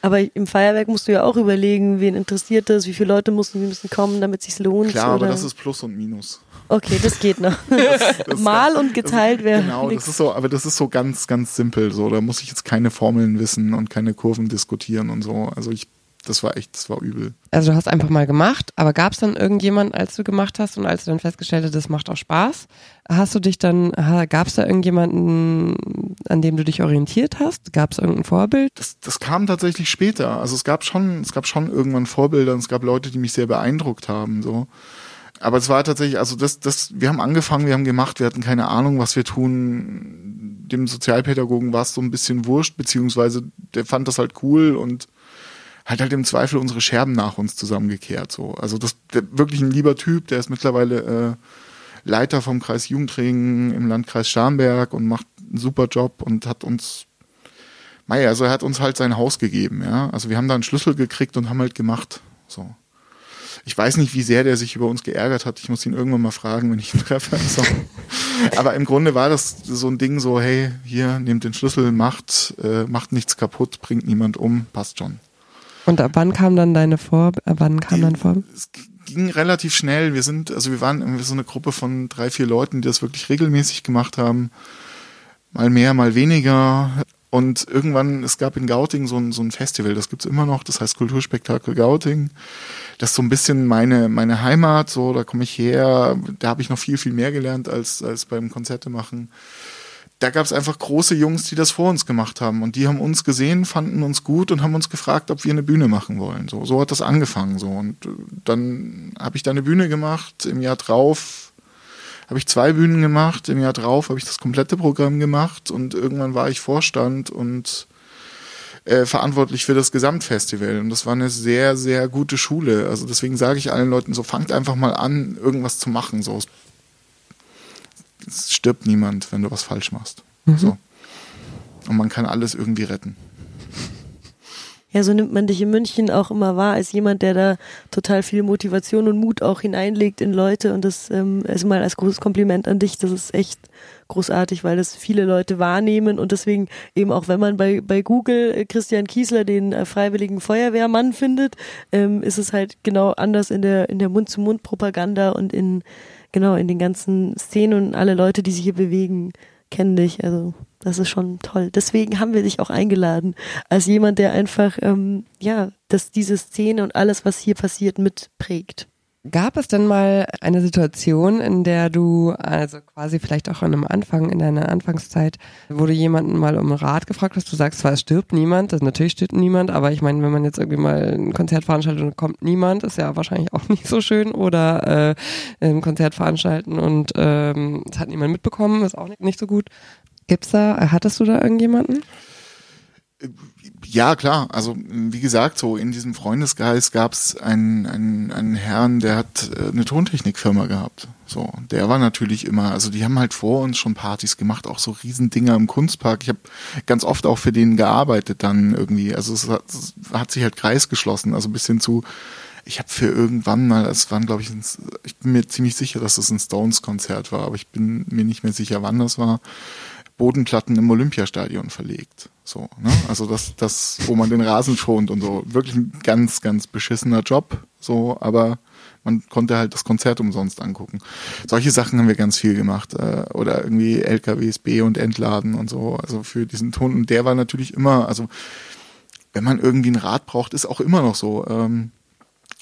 Aber im Feuerwerk musst du ja auch überlegen, wen interessiert das, wie viele Leute müssen, müssen kommen, damit es sich lohnt. Klar, oder? aber das ist Plus und Minus. Okay, das geht noch. <laughs> Das, <laughs> das Mal und geteilt wäre. Genau, nix. das ist so, aber das ist so ganz, ganz simpel. So, da muss ich jetzt keine Formeln wissen und keine Kurven diskutieren und so. Also ich das war echt, das war übel. Also du hast einfach mal gemacht, aber gab es dann irgendjemand, als du gemacht hast und als du dann festgestellt hast, das macht auch Spaß, hast du dich dann, gab es da irgendjemanden, an dem du dich orientiert hast? Gab es irgendein Vorbild? Das, das kam tatsächlich später. Also es gab schon, es gab schon irgendwann Vorbilder und es gab Leute, die mich sehr beeindruckt haben. So. Aber es war tatsächlich, also das, das, wir haben angefangen, wir haben gemacht, wir hatten keine Ahnung, was wir tun. Dem Sozialpädagogen war es so ein bisschen wurscht, beziehungsweise der fand das halt cool und hat halt im Zweifel unsere Scherben nach uns zusammengekehrt. So. Also das wirklich ein lieber Typ, der ist mittlerweile äh, Leiter vom Kreis Jugendring im Landkreis Starnberg und macht einen super Job und hat uns, naja, also er hat uns halt sein Haus gegeben, ja. Also wir haben da einen Schlüssel gekriegt und haben halt gemacht. So. Ich weiß nicht, wie sehr der sich über uns geärgert hat. Ich muss ihn irgendwann mal fragen, wenn ich ihn treffe. <laughs> So. Aber im Grunde war das so ein Ding so, hey, hier, nehmt den Schlüssel, macht, äh, macht nichts kaputt, bringt niemand um, passt schon. Und ab wann kam dann deine Vor, ab wann kam dein Vor? Es ging relativ schnell. Wir sind, also wir waren irgendwie so eine Gruppe von drei, vier Leuten, die das wirklich regelmäßig gemacht haben. Mal mehr, mal weniger. Und irgendwann, es gab in Gauting so ein, so ein Festival, das gibt's immer noch, das heißt Kulturspektakel Gauting. Das ist so ein bisschen meine, meine Heimat, so, da komme ich her, da habe ich noch viel, viel mehr gelernt als, als beim Konzerte machen da gab es einfach große Jungs, die das vor uns gemacht haben. Und die haben uns gesehen, fanden uns gut und haben uns gefragt, ob wir eine Bühne machen wollen. So, so hat das angefangen. So. Und äh, dann habe ich da eine Bühne gemacht. Im Jahr drauf habe ich zwei Bühnen gemacht. Im Jahr drauf habe ich das komplette Programm gemacht. Und irgendwann war ich Vorstand und äh, verantwortlich für das Gesamtfestival. Und das war eine sehr, sehr gute Schule. Also deswegen sage ich allen Leuten so, fangt einfach mal an, irgendwas zu machen. So, es stirbt niemand, wenn du was falsch machst. Mhm. So. Und man kann alles irgendwie retten. Ja, so nimmt man dich in München auch immer wahr als jemand, der da total viel Motivation und Mut auch hineinlegt in Leute. Und das ähm, ist mal als großes Kompliment an dich. Das ist echt großartig, weil das viele Leute wahrnehmen und deswegen eben auch, wenn man bei, bei Google äh, Christian Kiesler, den äh, freiwilligen Feuerwehrmann findet, ähm, ist es halt genau anders in der, in der Mund-zu-Mund-Propaganda und in, genau, in den ganzen Szenen und alle Leute, die sich hier bewegen, kennen dich. Also das ist schon toll. Deswegen haben wir dich auch eingeladen, als jemand, der einfach, ähm, ja, dass diese Szene und alles, was hier passiert, mitprägt. Gab es denn mal eine Situation, in der du, also quasi vielleicht auch an einem Anfang, in deiner Anfangszeit, wo du jemanden mal um Rat gefragt hast, du sagst zwar, es stirbt niemand, also natürlich stirbt niemand, aber ich meine, wenn man jetzt irgendwie mal ein Konzert veranstaltet und kommt niemand, ist ja wahrscheinlich auch <laughs> nicht so schön oder äh, ein Konzert veranstalten und ähm, es hat niemand mitbekommen, ist auch nicht, nicht so gut. Gibt's da, hattest du da irgendjemanden? Ja, klar. Also wie gesagt, so in diesem Freundesgeist gab es einen, einen, einen Herrn, der hat äh, eine Tontechnikfirma gehabt. So, der war natürlich immer, also die haben halt vor uns schon Partys gemacht, auch so Riesendinger im Kunstpark. Ich habe ganz oft auch für den gearbeitet dann irgendwie. Also es hat, es hat sich halt Kreis geschlossen, also bis hin zu, ich habe für irgendwann mal, es waren glaube ich, ein, ich bin mir ziemlich sicher, dass es ein Stones-Konzert war, aber ich bin mir nicht mehr sicher, wann das war Bodenplatten im Olympiastadion verlegt. So, ne? Also das, das, wo man den Rasen schont und so. Wirklich ein ganz, ganz beschissener Job. So, aber man konnte halt das Konzert umsonst angucken. Solche Sachen haben wir ganz viel gemacht. Äh, oder irgendwie LKWs B und entladen und so. Also für diesen Ton. Und der war natürlich immer, also wenn man irgendwie ein Rad braucht, ist auch immer noch so. Ähm,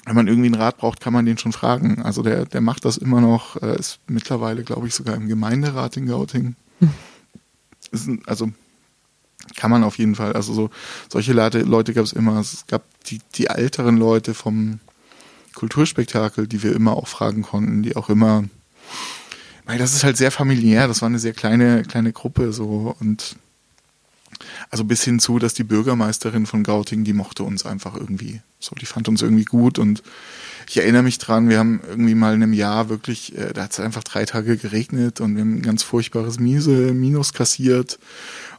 wenn man irgendwie ein Rad braucht, kann man den schon fragen. Also der, der macht das immer noch, äh, ist mittlerweile, glaube ich, sogar im Gemeinderat in Gauting. Hm <laughs> ein, also kann man auf jeden Fall. Also so solche Leute, Leute gab es immer. Es gab die, die älteren Leute vom Kulturspektakel, die wir immer auch fragen konnten, die auch immer. Weil das ist halt sehr familiär. Das war eine sehr kleine kleine Gruppe so und also bis hin zu, dass die Bürgermeisterin von Gauting, die mochte uns einfach irgendwie. So, die fand uns irgendwie gut und ich erinnere mich dran, wir haben irgendwie mal in einem Jahr wirklich, äh, da hat es einfach drei Tage geregnet und wir haben ein ganz furchtbares Miese, Minus kassiert.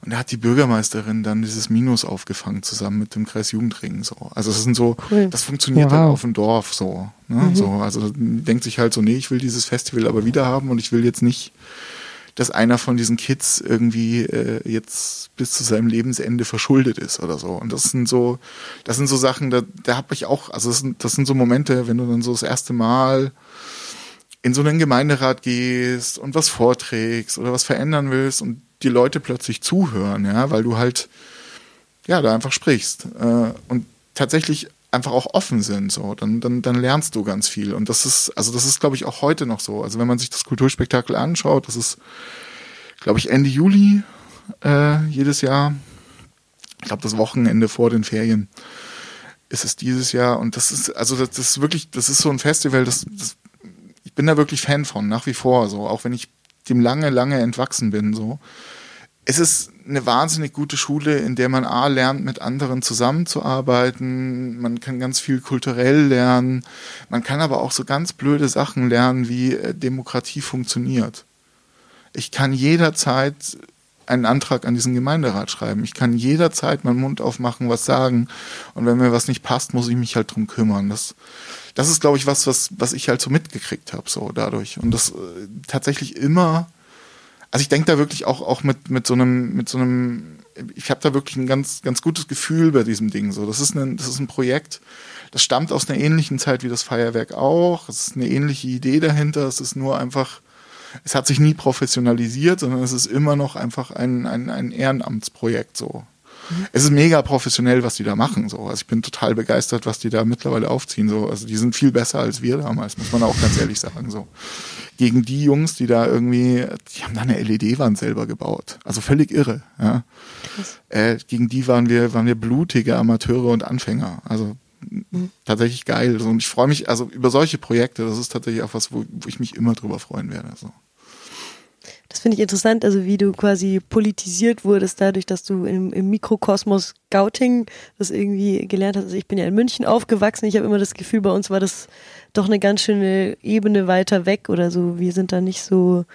Und da hat die Bürgermeisterin dann dieses Minus aufgefangen zusammen mit dem Kreisjugendring. So. Also das sind so, cool. das funktioniert wow. auf dem Dorf so. Ne? Mhm. so. Also denkt sich halt so, nee, ich will dieses Festival aber wieder haben und ich will jetzt nicht dass einer von diesen Kids irgendwie äh, jetzt bis zu seinem Lebensende verschuldet ist oder so. Und das sind so, das sind so Sachen, da, da habe ich auch, also das sind, das sind so Momente, wenn du dann so das erste Mal in so einen Gemeinderat gehst und was vorträgst oder was verändern willst und die Leute plötzlich zuhören, ja, weil du halt ja da einfach sprichst äh, und tatsächlich einfach auch offen sind, so, dann, dann, dann lernst du ganz viel. Und das ist, also das ist, glaube ich, auch heute noch so. Also wenn man sich das Kulturspektakel anschaut, das ist, glaube ich, Ende Juli äh, jedes Jahr. Ich glaube, das Wochenende vor den Ferien ist es dieses Jahr. Und das ist, also das, ist wirklich, das ist so ein Festival, das, das, ich bin da wirklich Fan von, nach wie vor, so, auch wenn ich dem lange, lange entwachsen bin, so es ist eine wahnsinnig gute Schule, in der man A lernt, mit anderen zusammenzuarbeiten. Man kann ganz viel kulturell lernen. Man kann aber auch so ganz blöde Sachen lernen, wie äh, Demokratie funktioniert. Ich kann jederzeit einen Antrag an diesen Gemeinderat schreiben. Ich kann jederzeit meinen Mund aufmachen, was sagen. Und wenn mir was nicht passt, muss ich mich halt drum kümmern. Das, das ist, glaube ich, was, was, was ich halt so mitgekriegt habe, so dadurch. Und das äh, tatsächlich immer also ich denke da wirklich auch, auch mit, mit so einem, mit so einem, ich habe da wirklich ein ganz, ganz gutes Gefühl bei diesem Ding. So, das ist ein, das ist ein Projekt, das stammt aus einer ähnlichen Zeit wie das Feuerwerk auch. Es ist eine ähnliche Idee dahinter. Es ist nur einfach, es hat sich nie professionalisiert, sondern es ist immer noch einfach ein, ein, ein Ehrenamtsprojekt so. Es ist mega professionell, was die da machen. So. Also ich bin total begeistert, was die da mittlerweile aufziehen. So. Also die sind viel besser als wir damals, muss man auch ganz ehrlich sagen. So. Gegen die Jungs, die da irgendwie, die haben da eine LED-Wand selber gebaut. Also völlig irre. Ja. Äh, gegen die waren wir, waren wir blutige Amateure und Anfänger. Also mhm. tatsächlich geil. Und ich freue mich, also über solche Projekte, das ist tatsächlich auch was, wo, wo ich mich immer drüber freuen werde. So. Das finde ich interessant, also wie du quasi politisiert wurdest, dadurch, dass du im, im Mikrokosmos Scouting das irgendwie gelernt hast. Also ich bin ja in München aufgewachsen, ich habe immer das Gefühl, bei uns war das doch eine ganz schöne Ebene weiter weg oder so. Wir sind da nicht so,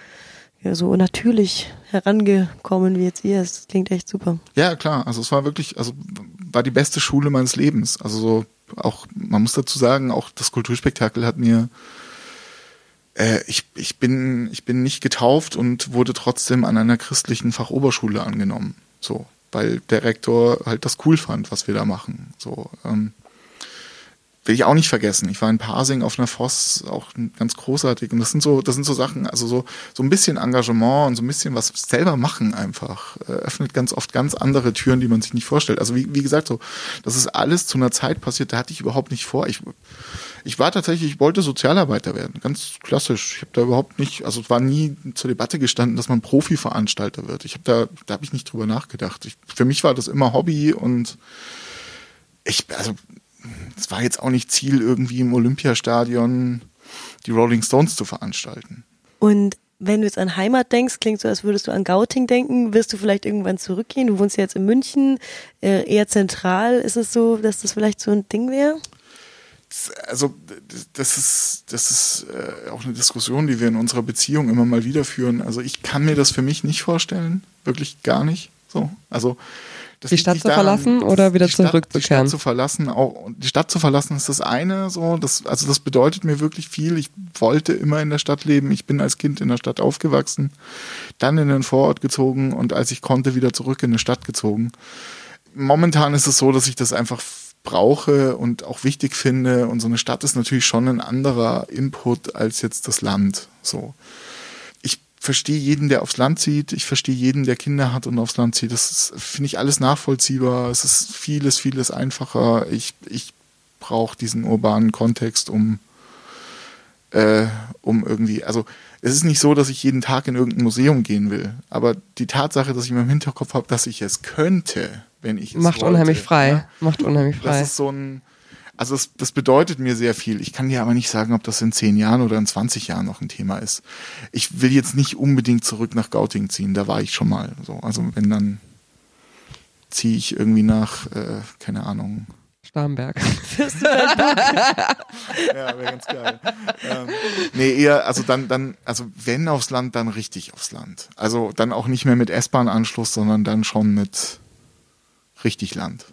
ja, so natürlich herangekommen wie jetzt ihr. Das klingt echt super. Ja, klar. Also es war wirklich, also war die beste Schule meines Lebens. Also so auch, man muss dazu sagen, auch das Kulturspektakel hat mir äh, ich, ich, bin, ich bin nicht getauft und wurde trotzdem an einer christlichen Fachoberschule angenommen. So, weil der Rektor halt das cool fand, was wir da machen. So, ähm, will ich auch nicht vergessen. Ich war in Parsing auf einer Voss, auch ganz großartig. Und das sind so, das sind so Sachen, also so, so ein bisschen Engagement und so ein bisschen was selber machen einfach, äh, öffnet ganz oft ganz andere Türen, die man sich nicht vorstellt. Also wie, wie gesagt, so, das ist alles zu einer Zeit passiert, da hatte ich überhaupt nicht vor. Ich, ich war tatsächlich, ich wollte Sozialarbeiter werden, ganz klassisch. Ich habe da überhaupt nicht, also es war nie zur Debatte gestanden, dass man Profi-Veranstalter wird. Ich habe da, da habe ich nicht drüber nachgedacht. Ich, für mich war das immer Hobby und ich, also es war jetzt auch nicht Ziel, irgendwie im Olympiastadion die Rolling Stones zu veranstalten. Und wenn du jetzt an Heimat denkst, klingt so, als würdest du an Gauting denken. Wirst du vielleicht irgendwann zurückgehen? Du wohnst ja jetzt in München, äh, eher zentral. Ist es so, dass das vielleicht so ein Ding wäre? Also das ist, das ist äh, auch eine Diskussion, die wir in unserer Beziehung immer mal wieder führen. Also ich kann mir das für mich nicht vorstellen, wirklich gar nicht. So, also das die Stadt zu daran, verlassen oder wieder zurückzukehren? Die Stadt zu verlassen, auch die Stadt zu verlassen ist das eine. So, das, also das bedeutet mir wirklich viel. Ich wollte immer in der Stadt leben. Ich bin als Kind in der Stadt aufgewachsen, dann in den Vorort gezogen und als ich konnte wieder zurück in die Stadt gezogen. Momentan ist es so, dass ich das einfach brauche und auch wichtig finde. Und so eine Stadt ist natürlich schon ein anderer Input als jetzt das Land. So verstehe jeden, der aufs Land zieht. Ich verstehe jeden, der Kinder hat und aufs Land zieht. Das finde ich alles nachvollziehbar. Es ist vieles, vieles einfacher. Ich, ich brauche diesen urbanen Kontext, um, äh, um irgendwie, also es ist nicht so, dass ich jeden Tag in irgendein Museum gehen will. Aber die Tatsache, dass ich mir im Hinterkopf habe, dass ich es könnte, wenn ich es Macht wollte, unheimlich frei. Ja, Macht unheimlich frei. Das ist so ein, also das, das bedeutet mir sehr viel. Ich kann dir aber nicht sagen, ob das in zehn Jahren oder in 20 Jahren noch ein Thema ist. Ich will jetzt nicht unbedingt zurück nach Gauting ziehen, da war ich schon mal. So, also wenn dann ziehe ich irgendwie nach, äh, keine Ahnung. Starnberg. <laughs> <laughs> ja, wäre ganz geil. Ähm, nee, eher, also dann, dann, also wenn aufs Land, dann richtig aufs Land. Also dann auch nicht mehr mit S-Bahn-Anschluss, sondern dann schon mit richtig Land.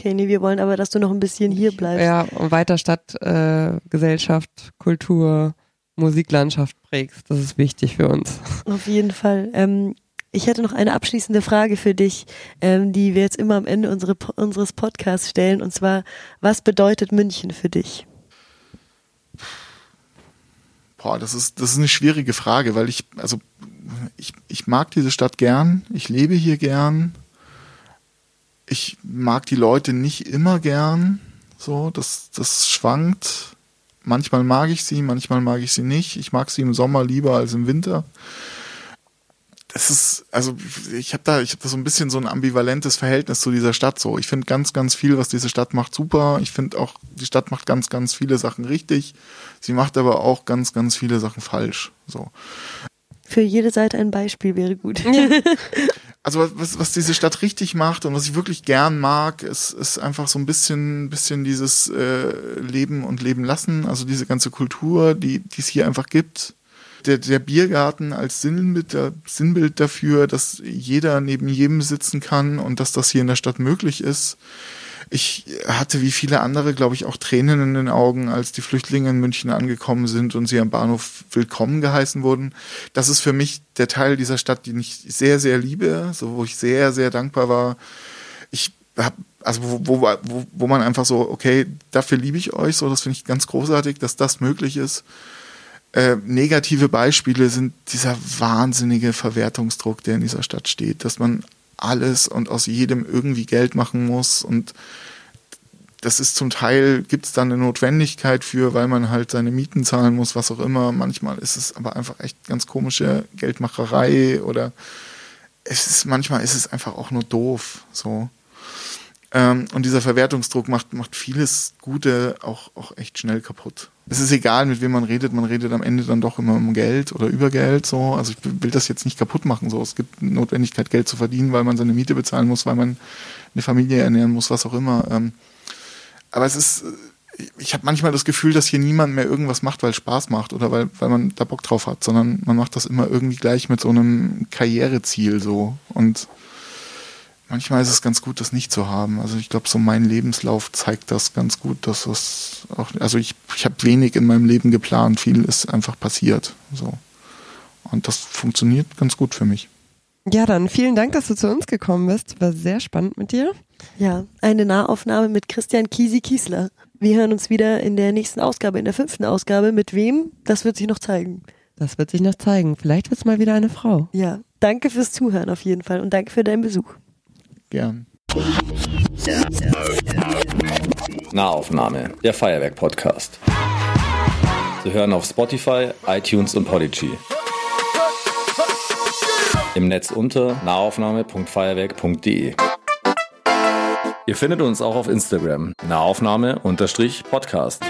Okay, nee, wir wollen aber, dass du noch ein bisschen hier bleibst. Ja, und weiter Stadt, äh, Gesellschaft, Kultur, Musiklandschaft prägst. Das ist wichtig für uns. Auf jeden Fall. Ähm, ich hätte noch eine abschließende Frage für dich, ähm, die wir jetzt immer am Ende unsere, unseres Podcasts stellen. Und zwar, was bedeutet München für dich? Boah, das ist, das ist eine schwierige Frage, weil ich, also ich, ich mag diese Stadt gern, ich lebe hier gern, ich mag die Leute nicht immer gern. So, das, das schwankt. Manchmal mag ich sie, manchmal mag ich sie nicht. Ich mag sie im Sommer lieber als im Winter. Das ist, also ich habe da, ich habe da so ein bisschen so ein ambivalentes Verhältnis zu dieser Stadt. So, ich finde ganz, ganz viel, was diese Stadt macht, super. Ich finde auch, die Stadt macht ganz, ganz viele Sachen richtig. Sie macht aber auch ganz, ganz viele Sachen falsch. So. Für jede Seite ein Beispiel wäre gut. Ja. <laughs> also was, was diese Stadt richtig macht und was ich wirklich gern mag, ist, ist einfach so ein bisschen, bisschen dieses äh, Leben und Leben lassen, also diese ganze Kultur, die es hier einfach gibt. Der, der Biergarten als Sinnbild, Sinnbild dafür, dass jeder neben jedem sitzen kann und dass das hier in der Stadt möglich ist ich hatte wie viele andere, glaube ich, auch Tränen in den Augen, als die Flüchtlinge in München angekommen sind und sie am Bahnhof willkommen geheißen wurden. Das ist für mich der Teil dieser Stadt, den ich sehr, sehr liebe, so wo ich sehr, sehr dankbar war. Ich habe also wo, wo, wo, wo man einfach so, okay, dafür liebe ich euch, so das finde ich ganz großartig, dass das möglich ist. Äh, negative Beispiele sind dieser wahnsinnige Verwertungsdruck, der in dieser Stadt steht, dass man alles und aus jedem irgendwie Geld machen muss und das ist zum Teil, gibt es da eine Notwendigkeit für, weil man halt seine Mieten zahlen muss, was auch immer. Manchmal ist es aber einfach echt ganz komische Geldmacherei oder es ist, manchmal ist es einfach auch nur doof, so. Ähm, und dieser Verwertungsdruck macht, macht vieles Gute auch, auch echt schnell kaputt. Es ist egal, mit wem man redet, man redet am Ende dann doch immer um Geld oder über Geld, so. Also ich will das jetzt nicht kaputt machen, so. Es gibt Notwendigkeit, Geld zu verdienen, weil man seine Miete bezahlen muss, weil man eine Familie ernähren muss, was auch immer. Ähm, aber es ist, ich habe manchmal das Gefühl, dass hier niemand mehr irgendwas macht, weil es Spaß macht oder weil, weil man da Bock drauf hat, sondern man macht das immer irgendwie gleich mit so einem Karriereziel so. Und manchmal ist es ganz gut, das nicht zu haben. Also ich glaube, so mein Lebenslauf zeigt das ganz gut, dass das auch, also ich, ich habe wenig in meinem Leben geplant, viel ist einfach passiert. So. Und das funktioniert ganz gut für mich. Ja, dann vielen Dank, dass du zu uns gekommen bist. War sehr spannend mit dir. Ja, eine Nahaufnahme mit Christian Kiesi Kiesler. Wir hören uns wieder in der nächsten Ausgabe, in der fünften Ausgabe. Mit wem? Das wird sich noch zeigen. Das wird sich noch zeigen. Vielleicht wird es mal wieder eine Frau. Ja, danke fürs Zuhören auf jeden Fall und danke für deinen Besuch. Gern. Nahaufnahme, der Feuerwerk-Podcast. Sie hören auf Spotify, iTunes und Podigy. Im Netz unter nahaufnahme.feuerwerk.de. Ihr findet uns auch auf Instagram, Nahaufnahme-Podcast.